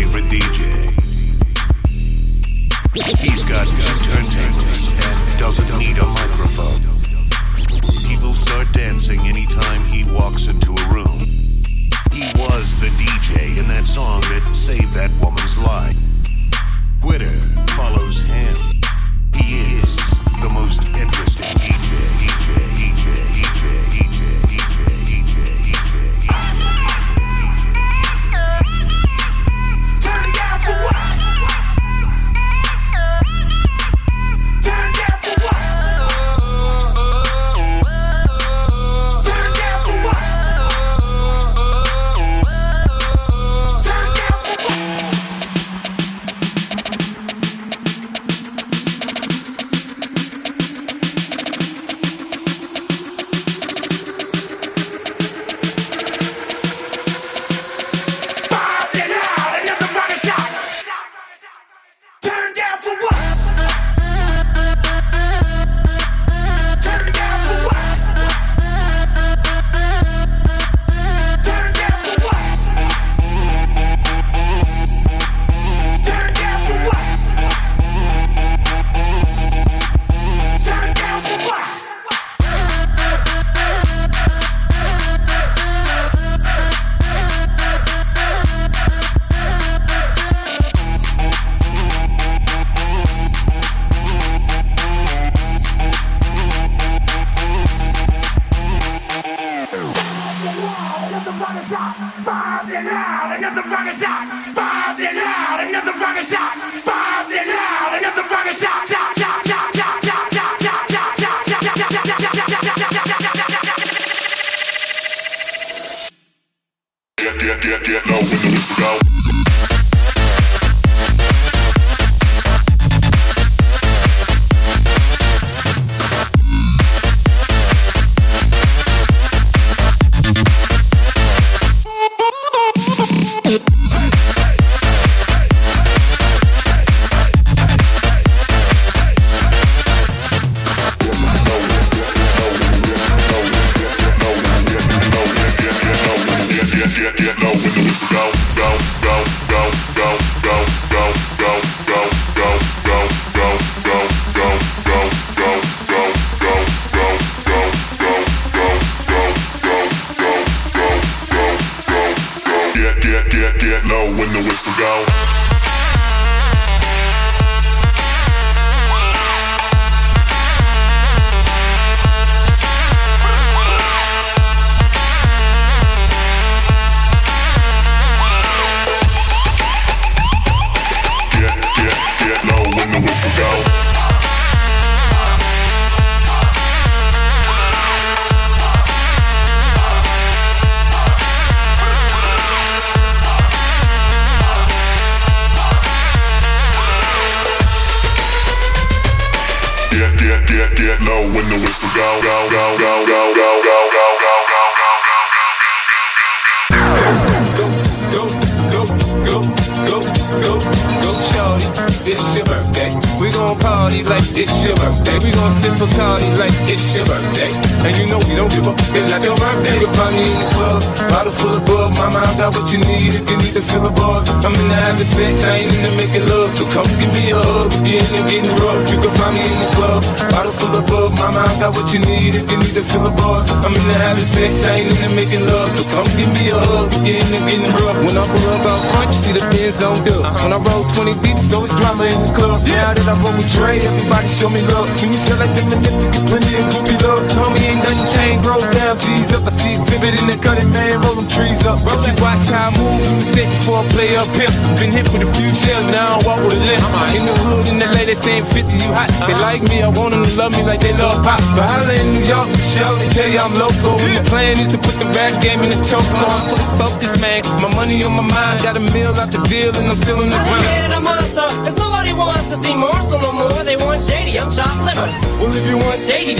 favorite DJ. He's got his turntables and doesn't need a microphone. He will start dancing anytime he walks into a room. He was the DJ in that song that saved that woman's life. Twitter follows him. He is the most interesting DJ.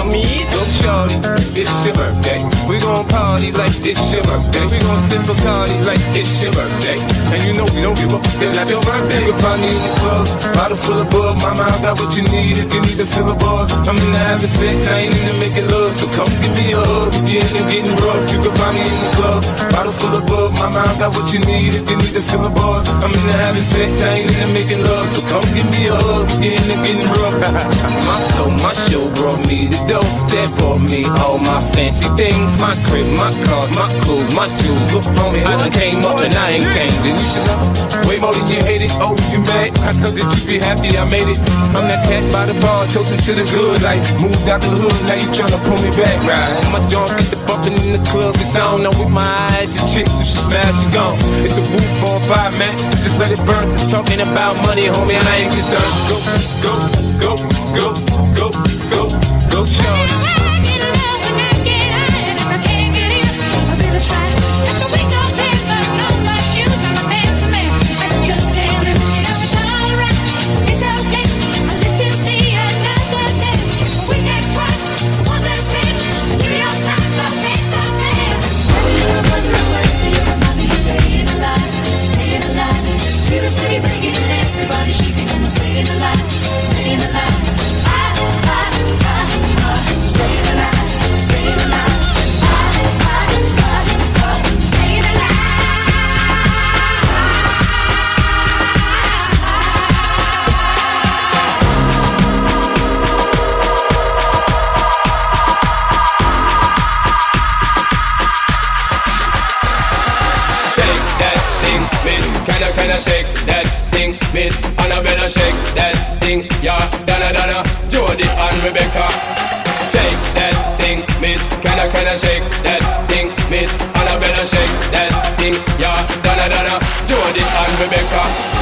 without me. Go shorty, it's your birthday. We gon' party like it's your birthday. We gon' sip a party like it's your birthday. And you know we don't give up, it's not your birthday. You can find me in the club, bottle full of bug. Mama, I got what you need if you need to fill a buzz. I'm into having sex, I ain't into making love. So come give me a hug if you're into getting rough. You can find me in the club, bottle full of bug. Mama, I got what you need if you need to fill a buzz. I'm into having sex, I ain't into making love. So come give me a hug if you're into getting rough. my soul, my show brought me the dope that brought me all my fancy things. My crib, my cars, my clothes, my jewels. Look, homie, I done came up and I ain't changing. Way more than you hate it. Oh, you mad? I thought that you be happy I made it. I'm that cat by the bar, toasting to the good. Like, moved out the hood, now you tryna pull me back, right? My junk get the bumping in the club, it's on. Now with my eyes, your chicks, if she smash, you gone. It's the roof on fire, man. Just let it burn. Just talking about money, homie, and I ain't concerned. Go, go, go, go, go, go, go, Rebecca. Shake that thing, miss. Can I, can I shake that thing, miss? Annabella, shake that thing, Miss Anabella Shake that thing, yeah. Donna, Donna, Jody and Rebecca.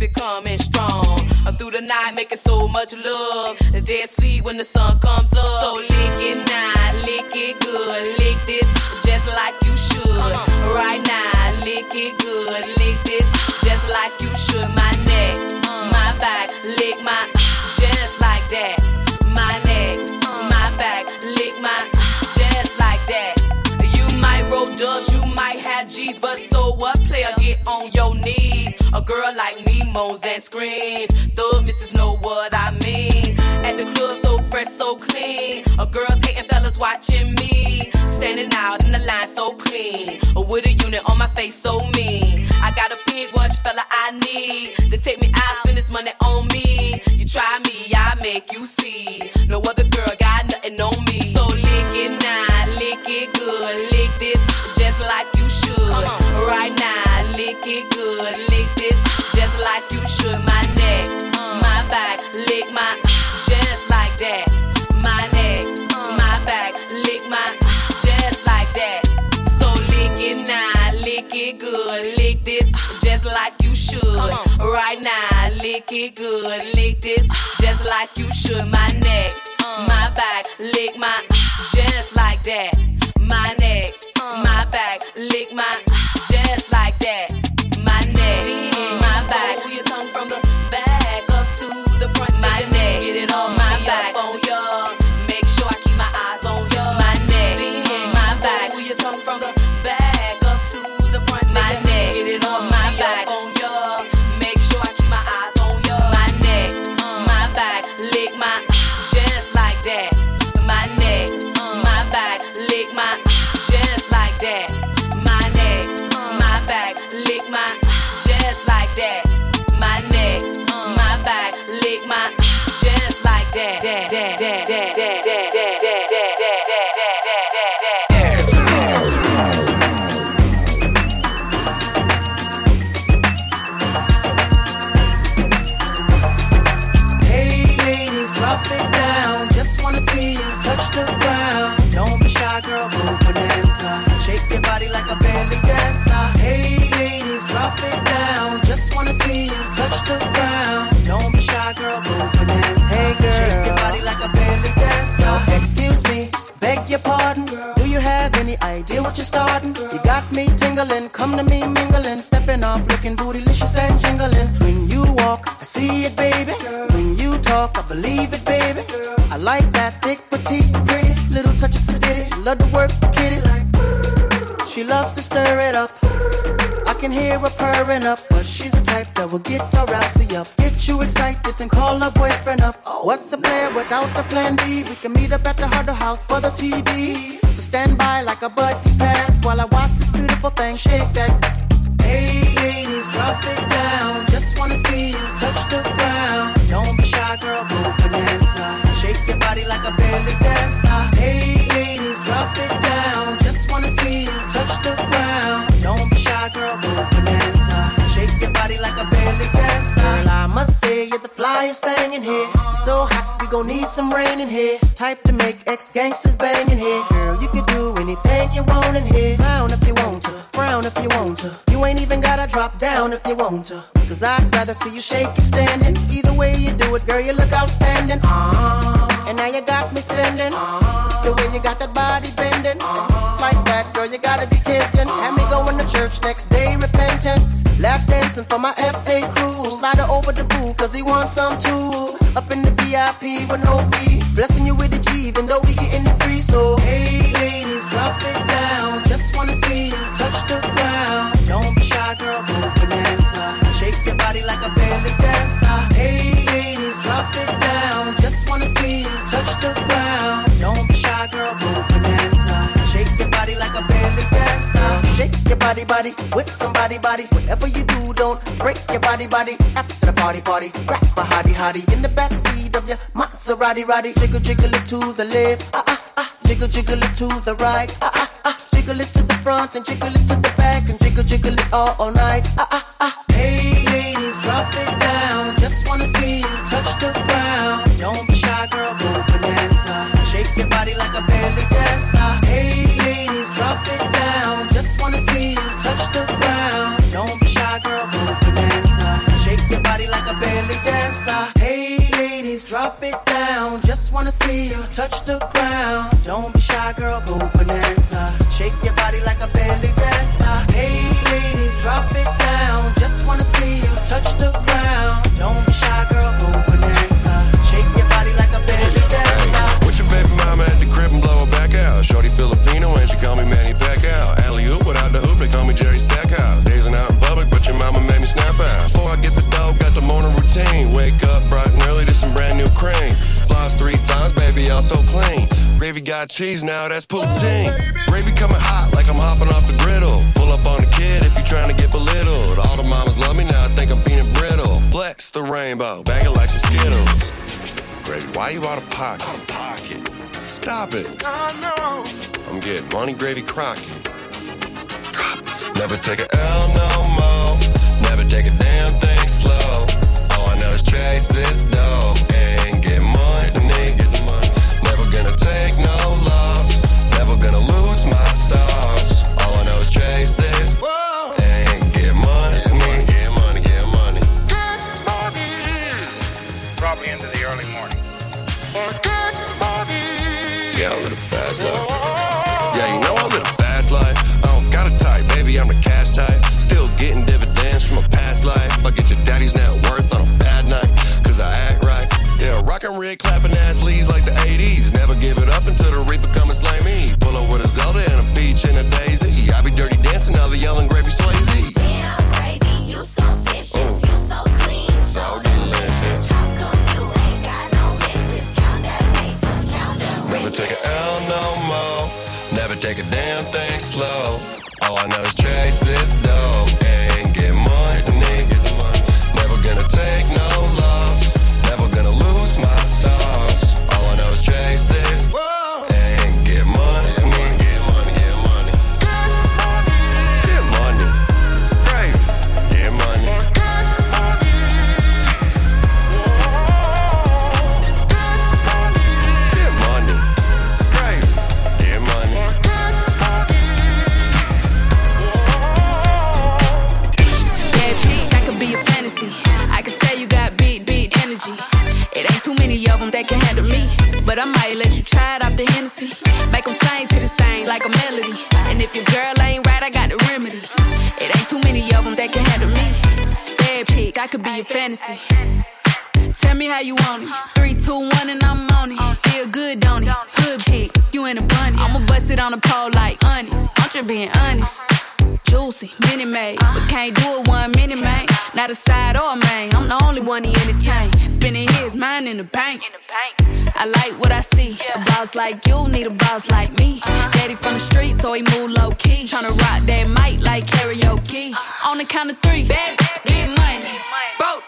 Real good, keep it coming strong. Through the night, making so much love. Dead sleep when the sun comes up. So lick it now, lick it good, and screams. Thug missus know what I mean. At the club, so fresh, so clean. A girl's hating fellas watching me. Standing out in the line, so clean. With a unit on my face, so mean. I got a big watch, fella, I need. To take me out, spend this money on me. You try me, I make you see. No other girl got nothing on me. Lick it good, lick this just like you should. My neck, my back, lick my just like that. My neck, my back, lick my just like that. Any idea what you're starting? You got me tingling, come to me mingling, stepping off, looking bootylicious and jingling. When you walk, I see it, baby. When you talk, I believe it, baby. I like that thick, petite, pretty, little touch of sedity. Love to work the kitty like. She loves to stir it up. I can hear her purring up, but she's type that will get your rousey up. Get you excited and call her boyfriend up. Oh, what's the plan without the plan B? We can meet up at the Harder House for the TD. So stand by like a buddy pass while I watch this beautiful thing shake that. Say you're the flyest thing in here. So hot, we gon' need some rain in here. Type to make ex gangsters bang in here. Girl, you can do anything you want in here. Frown if you want to, frown if you want to. You ain't even gotta drop down if you want to. Cause I'd rather see you shake it standing. Either way you do it, girl, you look outstanding. Uh, and now you got me spending. The way you got that body bending. Like that, girl, you gotta be kidding. Have me going to church next day repentant. Lap dancing for my FA crew. Slide her over the pool, cause he wants some too. Up in the VIP with no fee. Blessing you with the G, even though we getting it free. So, hey ladies, drop it down. Just wanna see you the ground. Don't be shy, girl, go bonanza. Shake your body like a belly dancer. Hey ladies, drop it down. Just wanna see you touch the ground. Don't be shy, girl, go bonanza. Shake your body like a belly dancer. Shake your body, body with somebody, body. Whatever you do, don't break your body, body. After the party, party, grab a hottie, hottie in the backseat of your Maserati, roddy. Jiggle, jiggle it to the left, ah ah ah. Jiggle, jiggle it to the right, ah ah ah. Jiggle it to the front and jiggle it to the back and jiggle, jiggle it all, all night. Ah, ah, ah. Hey, ladies, drop it down. Just wanna see you touch the ground. Don't be shy, girl, go bonanza. Shake your body like a belly dancer. Hey, ladies, drop it down. Just wanna see you touch the ground. Don't be shy, girl, go bonanza. Shake your body like a belly dancer. Hey, ladies, drop it down. Just wanna see you touch the ground. Don't be shy, girl, go bonanza. Got cheese now, that's poutine. Gravy coming hot like I'm hopping off the griddle. Pull up on the kid if you're trying to get belittled. All the mamas love me now, I think I'm peanut brittle. Flex the rainbow, bag it like some Skittles. Gravy, why you out of pocket? Out of pocket. Stop it. I know. I'm getting money, gravy, crocky. Drop. Never take a L no more. Never take a damn thing slow. All I know is chase this dough gonna take no loss. Never gonna lose my sauce. All I know is chase this Mini made, but can't do it one minute, man. Not a side or a main. I'm the only one he entertain. Spending his mind in the bank. I like what I see. A boss like you need a boss like me. Uh-huh. Daddy from the street, so he move low key. Tryna rock that mic like karaoke. Uh-huh. On the count of three, bad, get money. Broke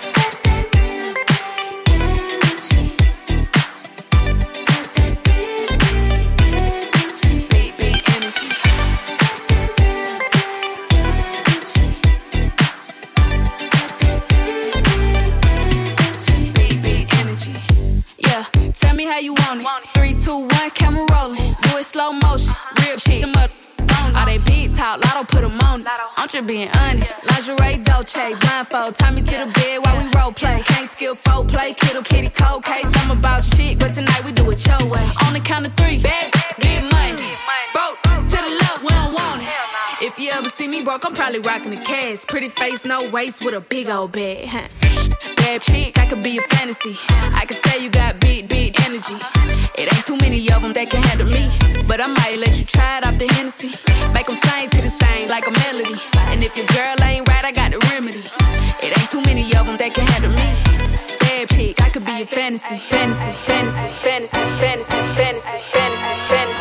Me how you want it. Three, two, one, camera rolling. Do it slow motion. Real chick. Them up. All they big talk, lotto put 'em on it. I'm just being honest. Lingerie, Dolce, blindfold. Tie me to the bed while we role play. Can't skill folk play, kiddo, kitty, cold case. I'm about shit, but tonight we do it your way. On the count of three, bad, get Ever see me broke, I'm probably rocking the cash. Pretty face, no waist, with a big old bag. Bad chick, I could be a fantasy. I could tell you got big, big energy. It ain't too many of them that can handle me. But I might let you try it off the Hennessy. Make them sing to this thing like a melody. And if your girl ain't right, I got the remedy. It ain't too many of them that can handle me. Bad chick, I could be a fantasy. Fantasy, fantasy, fantasy, fantasy, fantasy, fantasy, fantasy.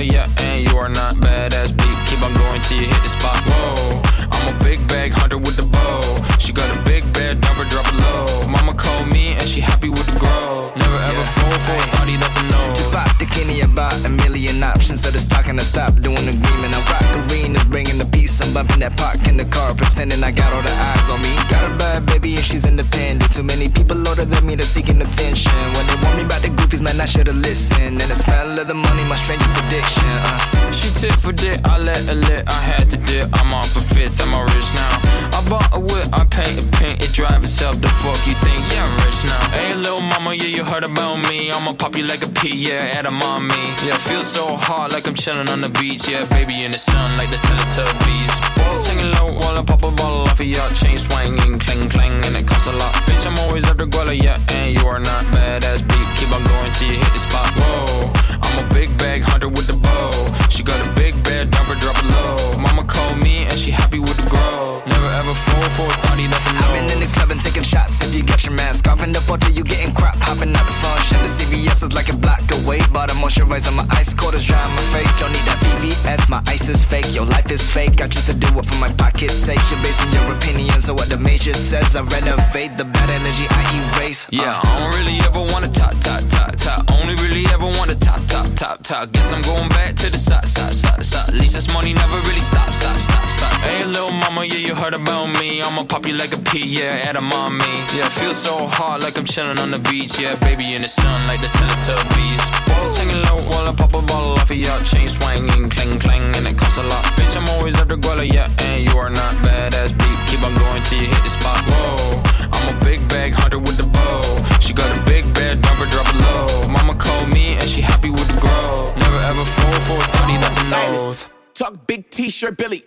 Always at the guala, yeah, and you are not badass beat. Keep on going till you hit the spot. Whoa, I'm a big bag hunter with the bow. She got a big bed, number drop it low. Mama called me and she happy with the grow. Never ever fall for a party that's a no. Just pop the Kenny about a million options. So the talking to stop doing agreement. I rock arenas, bringing the peace. I'm bumping that park in the car, pretending I got all the eyes on me. Got a bad baby and she's independent. Too many people older than me, they're seeking attention. When they want me about the goofies, man, I should've listened. And the smell of the money, my strangest addiction. Uh. She tit for dick, I let her lit, I had to dip. I'm off for fifth, I'm all rich now. I bought a whip, I paint a paint, it drive itself. The fuck you think? Yeah, I'm rich now. Hey, little mama, yeah, you heard about me. I'ma pop you like a pea, yeah, at a mommy. Yeah, feel so hot like I'm chilling on the beach. Yeah, baby in the sun like the Teletubbies. Singing low while I pop a bottle off of your chain swinging, clang clang, and it costs a lot. Bitch, I'm always at the guala, yeah, and you are not badass beat. Keep on going till you hit the spot. Whoa, I'm a big bag hunter with the bow. She got a big bed, number drop it low. Mama called me and she happy with the grow. Never ever fall for a party that's a no. I've been in the club and taking shots. If you get your mask off in the photo, you getting crap. Hopping out the function. The CVS is like a block away. But I'm moisturizer, my ice cold is dry on my face. Don't need that VVS, my ice is fake. Your life is fake. I choose to do it for my pocket's sake. You're basing your opinions on what the major says. I renovate the bad energy I erase. Yeah, uh. I don't really ever wanna top, top, top, top. Only really ever wanna top, top, top, top. top. Guess I'm going back to the side, side, side, side. At least this money never really stop, stop, stop, stop. Hey, little mama, yeah, you heard about me. I'ma pop you like a pea, yeah, at a mommy. Yeah, feel so hot like I'm chilling on the beach. Yeah, baby in the sun like the Teletubbies. Singing low while I pop a bottle off of your chain swinging, clang clang, and it costs a lot. Bitch, I'm always at the guala, yeah, and you are not badass beat. Keep on going till you hit the spot. Whoa, I'm a big bag hunter with the bow. She got a big bed, number drop it low. Mama called me and happy with the grow. Never ever fall for a party that's a nose. Talk big t-shirt, Billy.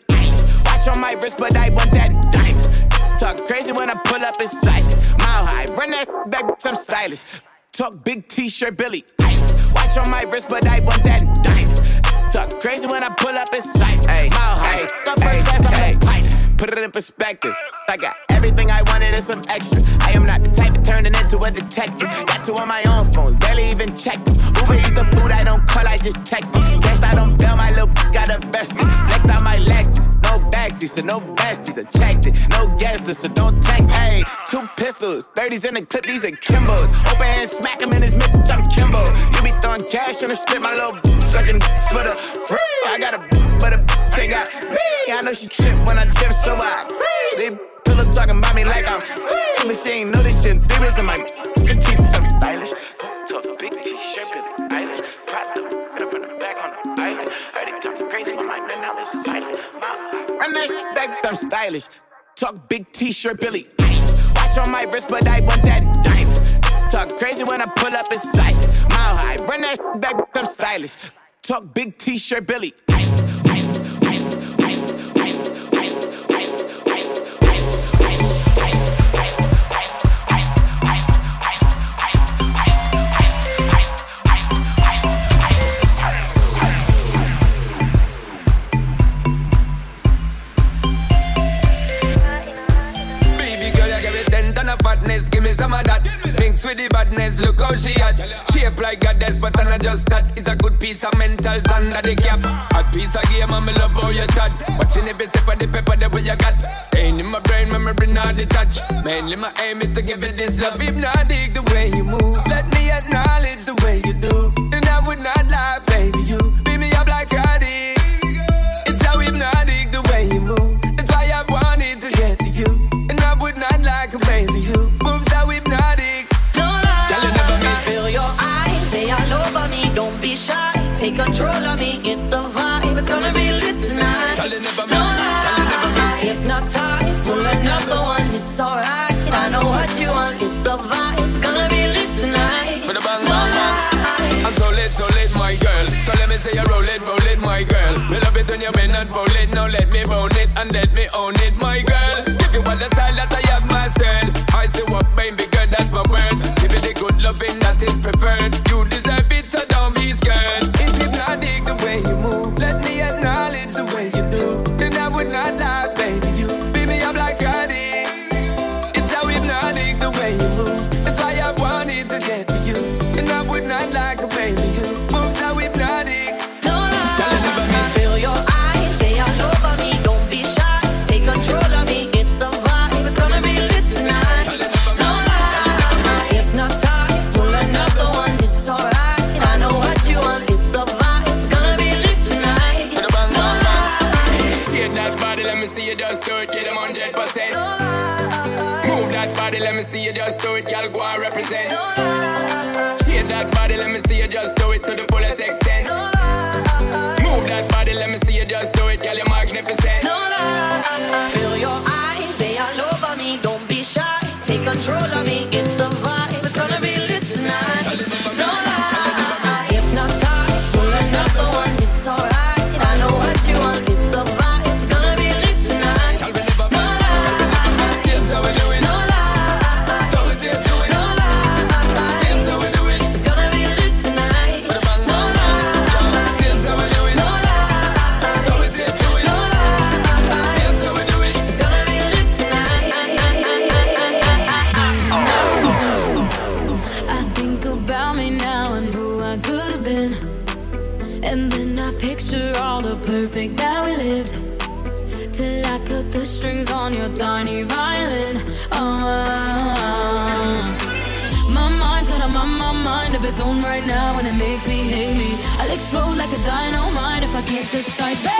Watch on my wrist, but I want that diamond. Talk crazy when I pull up in sight. Mile high, run that back, I'm stylish. Talk big t-shirt, Billy. Watch on my wrist, but I want that diamond. Talk crazy when I pull up in sight. Hey, mile high, the first class, I'm a pilot. Put it in perspective. I got everything I wanted and some extra. I am not the type of turning into a detective. Got two on my own phone, barely even checked them. Uber eats the food I don't call, I just text them. Cashed out on bail, my little got a vested. Next out my Lexus, no backseat, so no besties. I checked it, no guesses, so don't text. Hey, two pistols, 30s in the clip, these are Kimbos. Open hand, smack him in his mid, I'm Kimbo. You be throwing cash on the strip, my little sucking for the free. I got a but a they got me. I know she trip when I dip, so I creep. They pillow talking about me like I'm sweet, but she ain't know this shit. Was in my teeth, I'm stylish. Talk big t-shirt, Billie Eilish. Prada, better from the back on the island. Heard they talking crazy, my right now is silent. My, run that back, I'm stylish. Talk big t-shirt, Billie Eilish. Watch on my wrist, but I want that diamond. Talk crazy when I pull up in sight. Mile high, run that back, I'm stylish. Talk big t-shirt, Billie Eilish. How she at. Shape like goddess, but I'm not just that. It's a good piece of mental under the cap. A piece of game, and me love how you chat. Watching every step of the paper that you got. Staying in my brain, memory not detached. Mainly my aim is to give it this love. If not, dig the way you move. Let me acknowledge the way you do. And I would not lie, baby, you beat me up like Cardi. It's Take control of me, get the vibe. It's gonna be lit tonight. No lie, hypnotized. Pull another one, it's alright. I know what you want. Get the vibe. It's gonna be lit tonight. No lie. I'm so lit, so lit, my girl. So let me see you roll it, roll it, my girl. We love it when you bend and roll it. Now let me bone it and let me own it, my girl. Give you all the style that I have mastered. I see what made me good, that's my word. Give me the good loving that is preferred. You deserve me see you just do it, y'all go and represent. No lie. Shake that body, let me see you just do it to the fullest extent. No lie. Move that body, let me see you just do it, girl, you're magnificent. No lie. Feel your eyes, they all over me. Don't be shy, take control of me, it's the vibe. can't decide.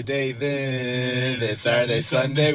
Friday then, it's Saturday, Sunday.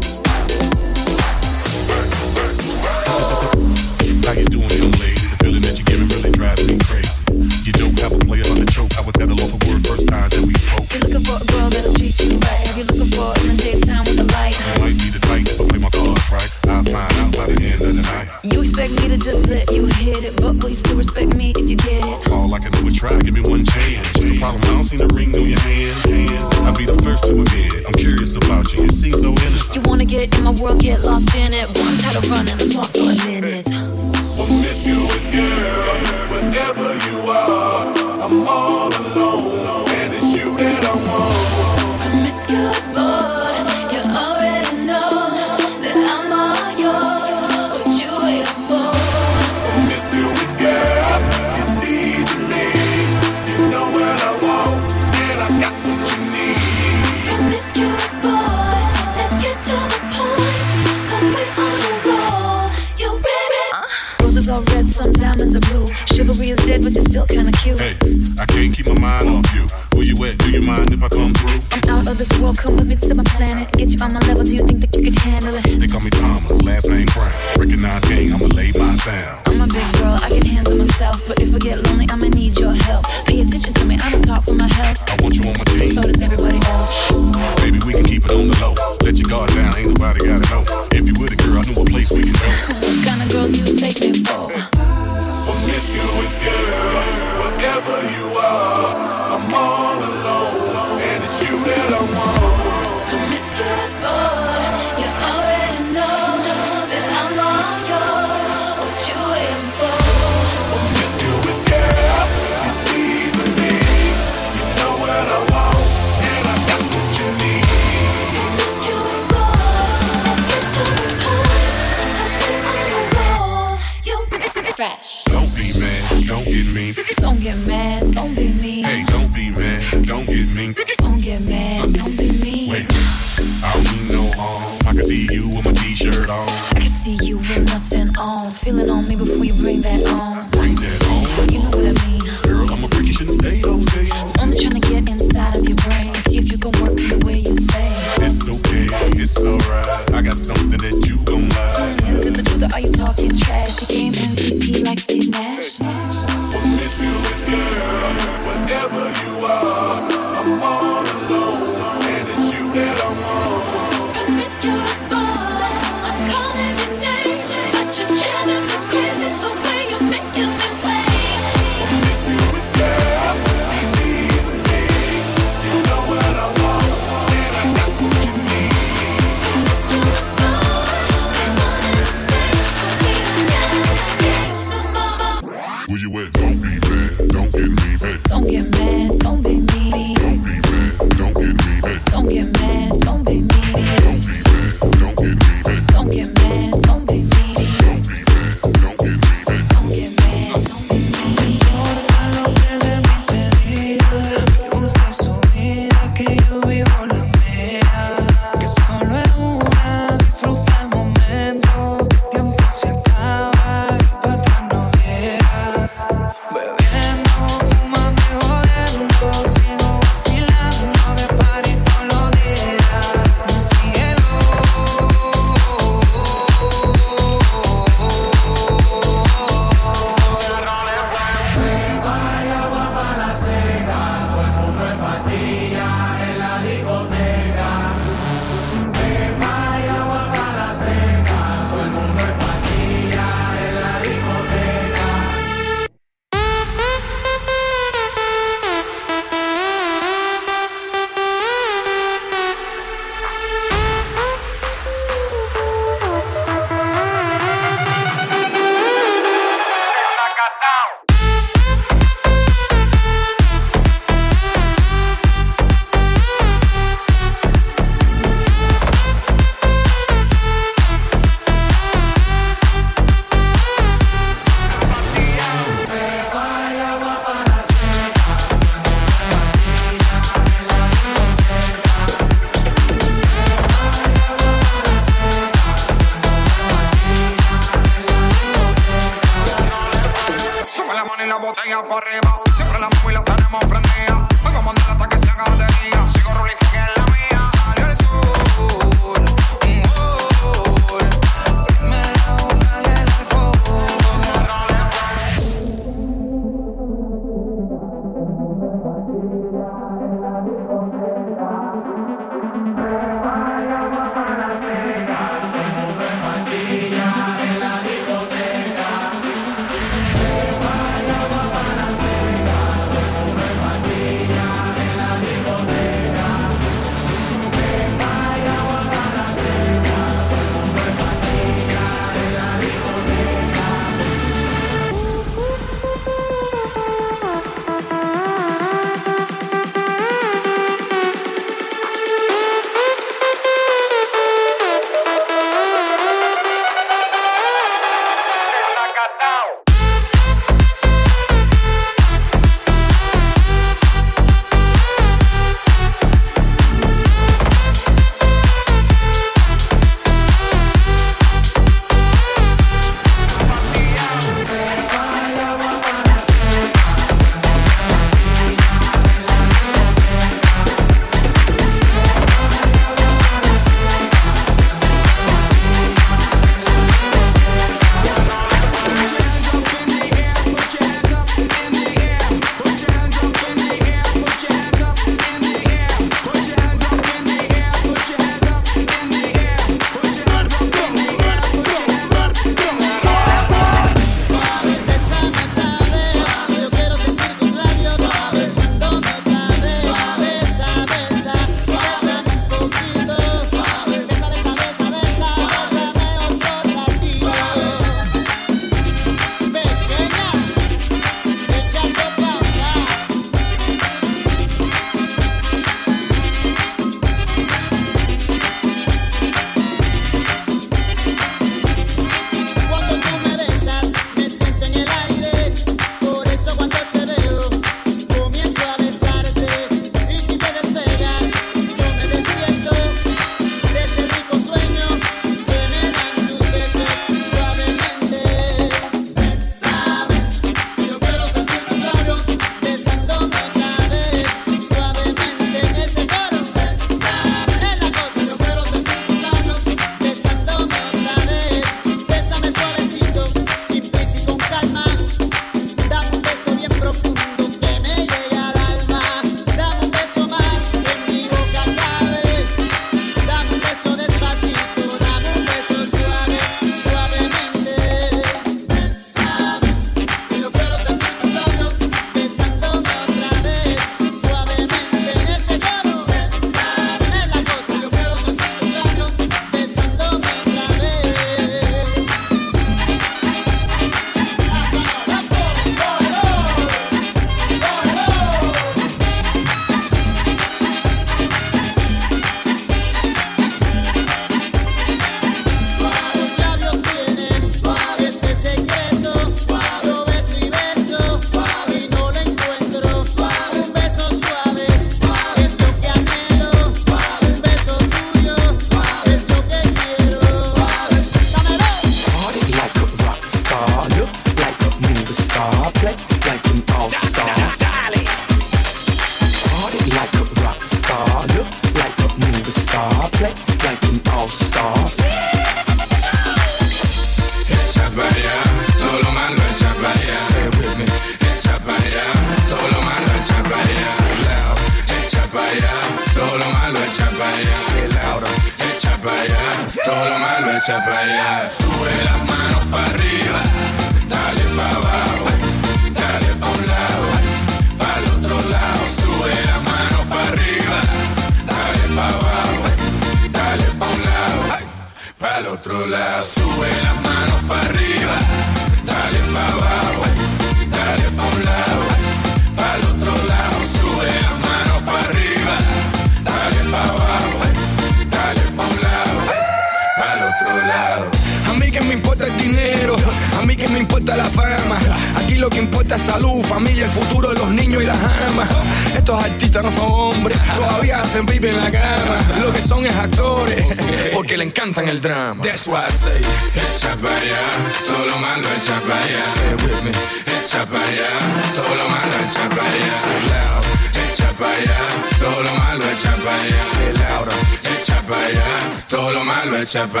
seven.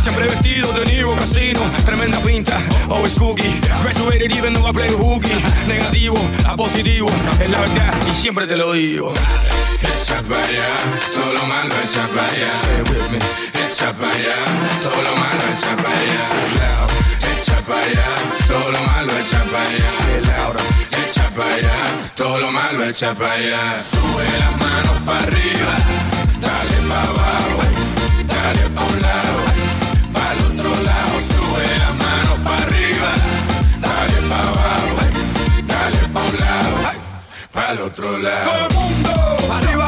Siempre vestido de Nivo Casino Tremenda pinta, always cookie. Graduated even though I play hooky. Negativo a positivo Es la verdad y siempre te lo digo. Echa para allá, todo lo malo echa para allá Echa para allá, todo lo malo echa para allá Echa para allá, todo lo malo echa para allá Echa para allá, todo lo malo echa para allá Sube las manos para arriba Dale pa' abajo, dale pa' un lado. para el otro lado.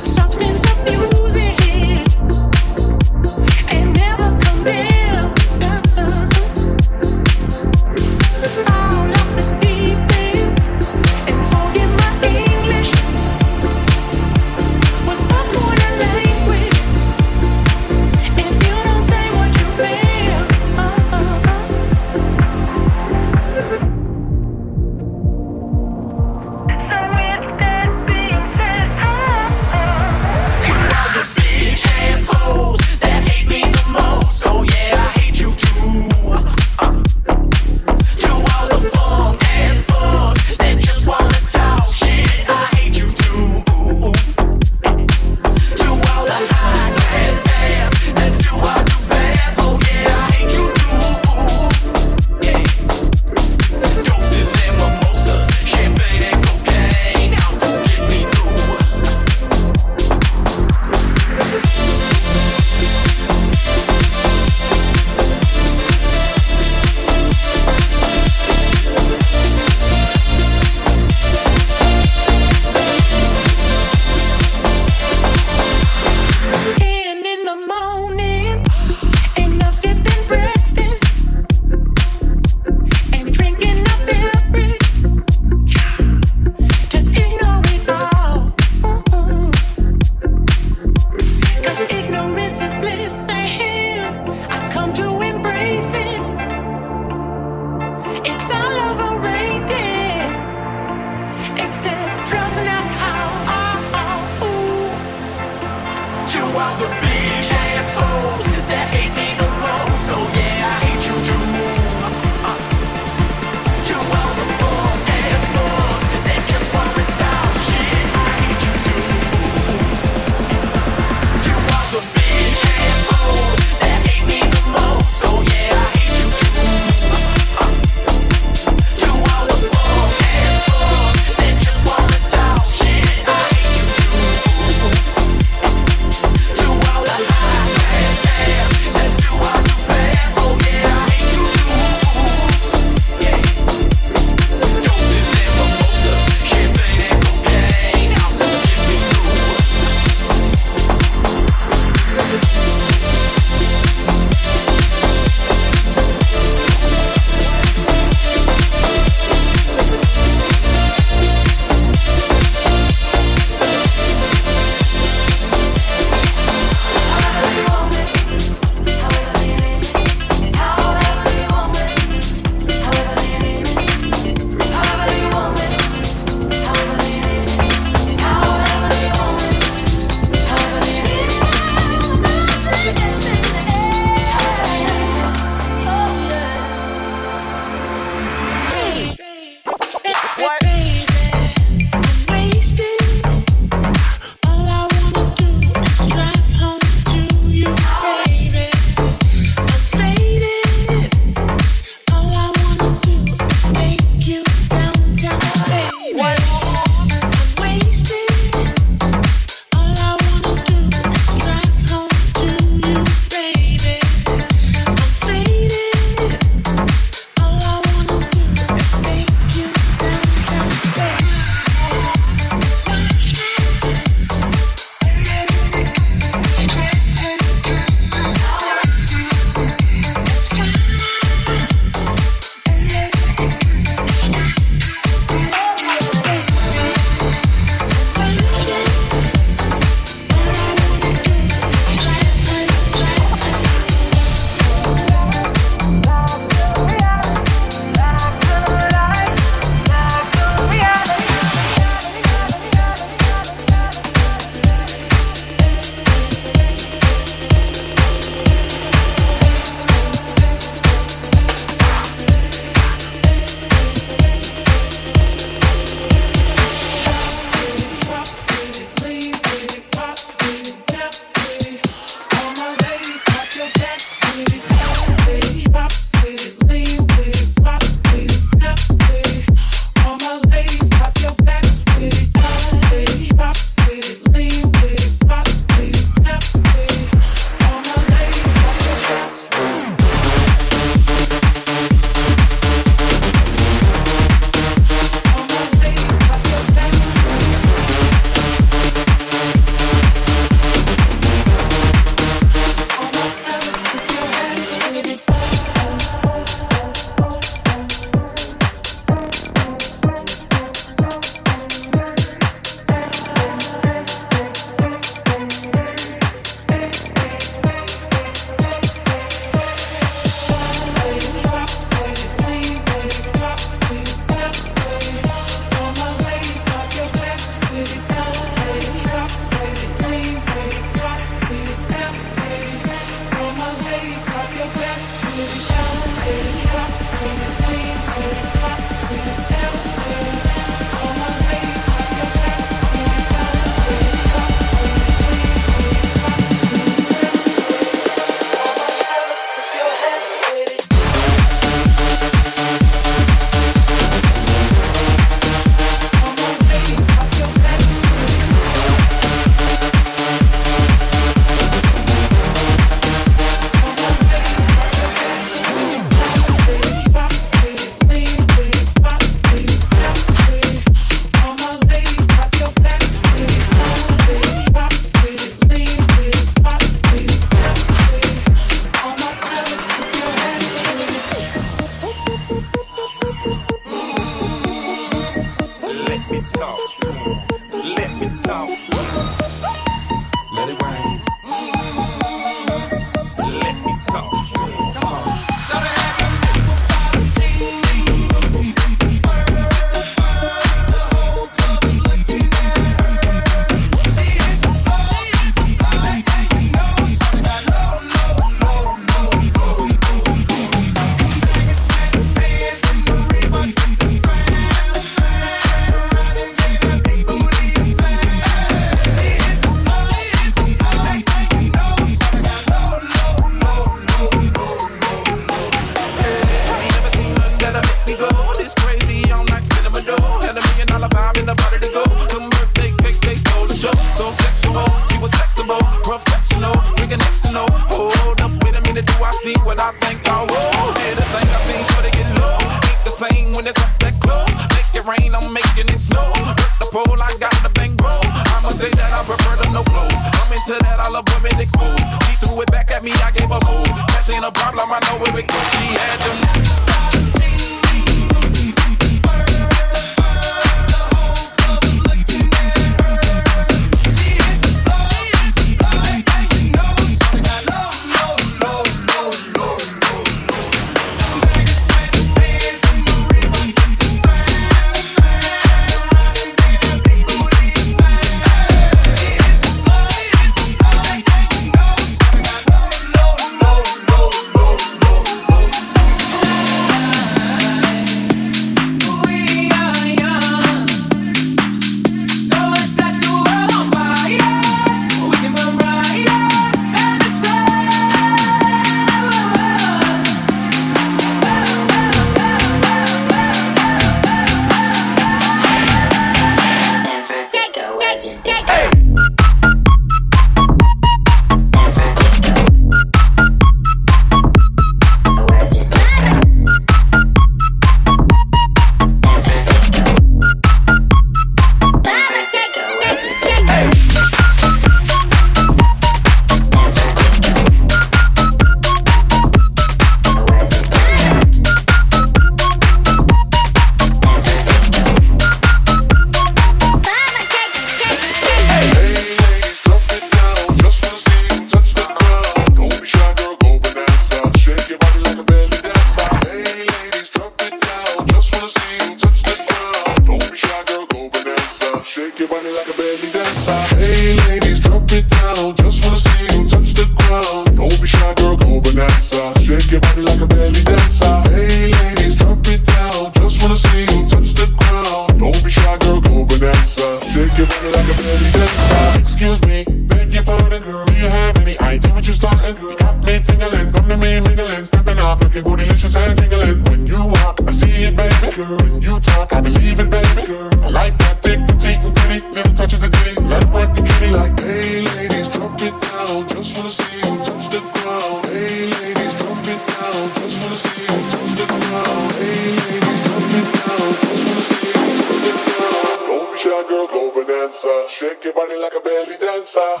Girl. When you talk, I believe it, baby. Girl. I like that thick, petite, and pretty. Little touches of ditty. Let it work the kitty. Like, hey, ladies, drop it down. Just wanna see you touch the ground. Hey, ladies, drop it down. Just wanna see you touch the ground. Hey, ladies, drop it down. Just wanna see you touch the ground. Don't be shy, girl. Go Bananza. Shake your body like a belly dancer.